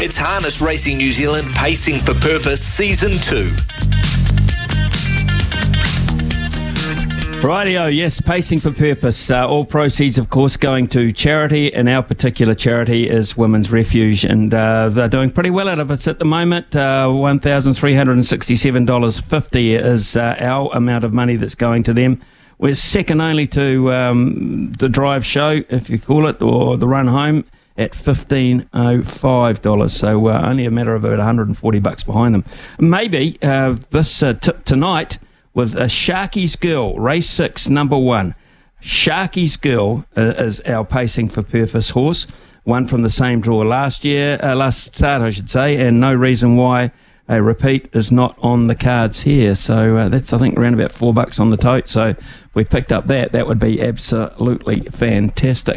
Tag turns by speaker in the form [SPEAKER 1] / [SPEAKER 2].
[SPEAKER 1] It's Harness Racing New Zealand Pacing for Purpose Season 2.
[SPEAKER 2] Rightio, yes, Pacing for Purpose. Uh, all proceeds, of course, going to charity, and our particular charity is Women's Refuge, and uh, they're doing pretty well out of it at the moment. Uh, $1,367.50 is uh, our amount of money that's going to them. We're second only to um, the drive show, if you call it, or the run home at $15.05. So uh, only a matter of about 140 bucks behind them. Maybe uh, this uh, tip tonight with a Sharkies Girl, race six, number one. Sharkies Girl uh, is our pacing for purpose horse. One from the same draw last year, uh, last start, I should say, and no reason why a repeat is not on the cards here. So uh, that's, I think, around about four bucks on the tote. So if we picked up that, that would be absolutely fantastic.